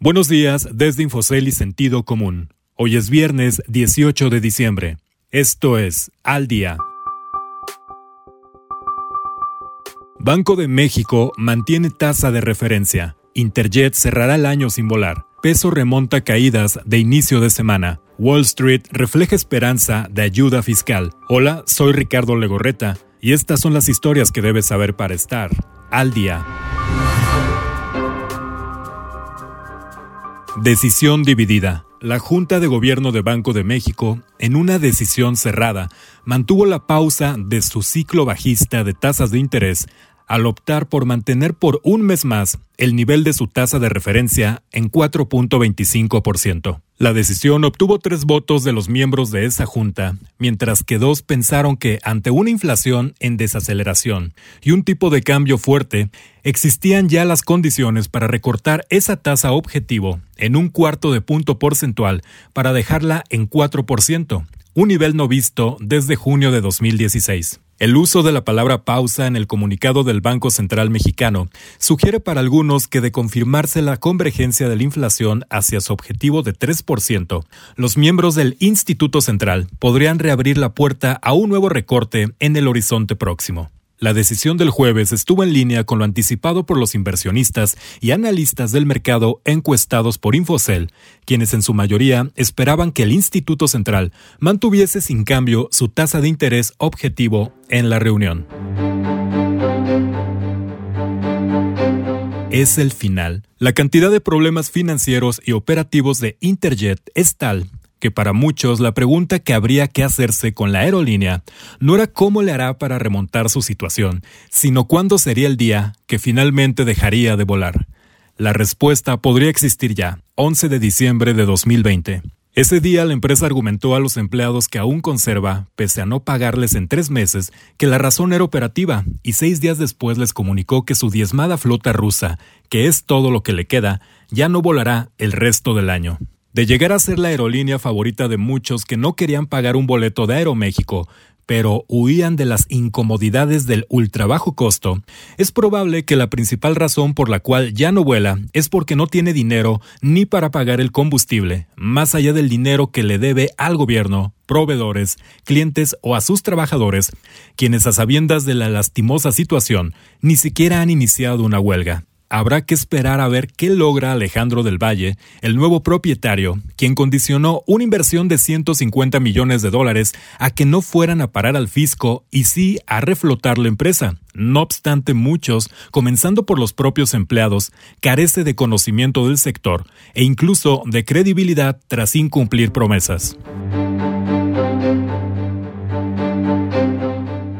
Buenos días desde Infocel y Sentido Común. Hoy es viernes 18 de diciembre. Esto es Al Día. Banco de México mantiene tasa de referencia. Interjet cerrará el año sin volar. Peso remonta caídas de inicio de semana. Wall Street refleja esperanza de ayuda fiscal. Hola, soy Ricardo Legorreta y estas son las historias que debes saber para estar al día. Decisión dividida. La Junta de Gobierno de Banco de México, en una decisión cerrada, mantuvo la pausa de su ciclo bajista de tasas de interés al optar por mantener por un mes más el nivel de su tasa de referencia en 4.25%. La decisión obtuvo tres votos de los miembros de esa junta, mientras que dos pensaron que ante una inflación en desaceleración y un tipo de cambio fuerte, existían ya las condiciones para recortar esa tasa objetivo en un cuarto de punto porcentual para dejarla en 4%, un nivel no visto desde junio de 2016. El uso de la palabra pausa en el comunicado del Banco Central Mexicano sugiere para algunos que de confirmarse la convergencia de la inflación hacia su objetivo de 3%, los miembros del Instituto Central podrían reabrir la puerta a un nuevo recorte en el horizonte próximo. La decisión del jueves estuvo en línea con lo anticipado por los inversionistas y analistas del mercado encuestados por Infocel, quienes en su mayoría esperaban que el Instituto Central mantuviese sin cambio su tasa de interés objetivo en la reunión. Es el final. La cantidad de problemas financieros y operativos de Interjet es tal que para muchos la pregunta que habría que hacerse con la aerolínea no era cómo le hará para remontar su situación, sino cuándo sería el día que finalmente dejaría de volar. La respuesta podría existir ya, 11 de diciembre de 2020. Ese día la empresa argumentó a los empleados que aún conserva, pese a no pagarles en tres meses, que la razón era operativa, y seis días después les comunicó que su diezmada flota rusa, que es todo lo que le queda, ya no volará el resto del año. De llegar a ser la aerolínea favorita de muchos que no querían pagar un boleto de Aeroméxico, pero huían de las incomodidades del ultra bajo costo, es probable que la principal razón por la cual ya no vuela es porque no tiene dinero ni para pagar el combustible, más allá del dinero que le debe al gobierno, proveedores, clientes o a sus trabajadores, quienes a sabiendas de la lastimosa situación ni siquiera han iniciado una huelga. Habrá que esperar a ver qué logra Alejandro del Valle, el nuevo propietario, quien condicionó una inversión de 150 millones de dólares a que no fueran a parar al fisco y sí a reflotar la empresa. No obstante, muchos, comenzando por los propios empleados, carece de conocimiento del sector e incluso de credibilidad tras incumplir promesas.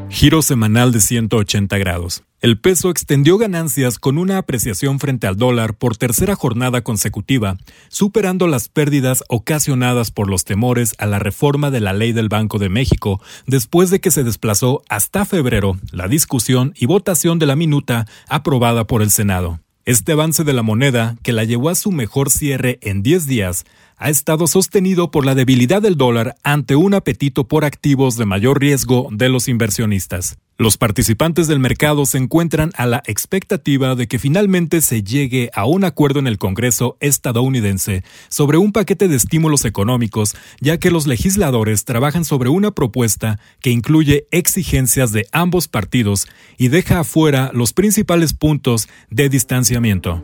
Giro semanal de 180 grados. El peso extendió ganancias con una apreciación frente al dólar por tercera jornada consecutiva, superando las pérdidas ocasionadas por los temores a la reforma de la ley del Banco de México, después de que se desplazó hasta febrero la discusión y votación de la minuta aprobada por el Senado. Este avance de la moneda, que la llevó a su mejor cierre en 10 días, ha estado sostenido por la debilidad del dólar ante un apetito por activos de mayor riesgo de los inversionistas. Los participantes del mercado se encuentran a la expectativa de que finalmente se llegue a un acuerdo en el Congreso estadounidense sobre un paquete de estímulos económicos, ya que los legisladores trabajan sobre una propuesta que incluye exigencias de ambos partidos y deja afuera los principales puntos de distanciamiento.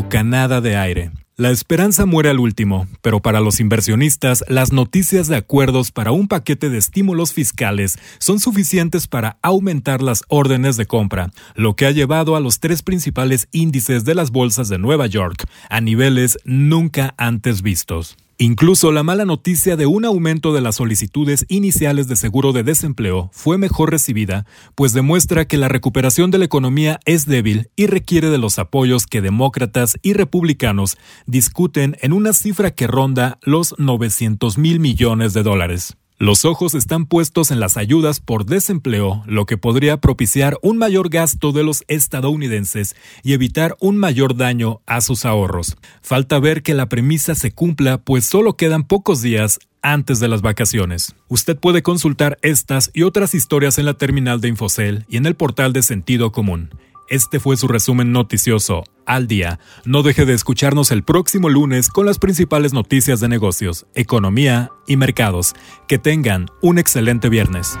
Bocanada de aire. La esperanza muere al último, pero para los inversionistas las noticias de acuerdos para un paquete de estímulos fiscales son suficientes para aumentar las órdenes de compra, lo que ha llevado a los tres principales índices de las bolsas de Nueva York a niveles nunca antes vistos. Incluso la mala noticia de un aumento de las solicitudes iniciales de seguro de desempleo fue mejor recibida, pues demuestra que la recuperación de la economía es débil y requiere de los apoyos que demócratas y republicanos discuten en una cifra que ronda los 900 mil millones de dólares. Los ojos están puestos en las ayudas por desempleo, lo que podría propiciar un mayor gasto de los estadounidenses y evitar un mayor daño a sus ahorros. Falta ver que la premisa se cumpla, pues solo quedan pocos días antes de las vacaciones. Usted puede consultar estas y otras historias en la terminal de Infocel y en el portal de Sentido Común. Este fue su resumen noticioso al día. No deje de escucharnos el próximo lunes con las principales noticias de negocios, economía y mercados. Que tengan un excelente viernes.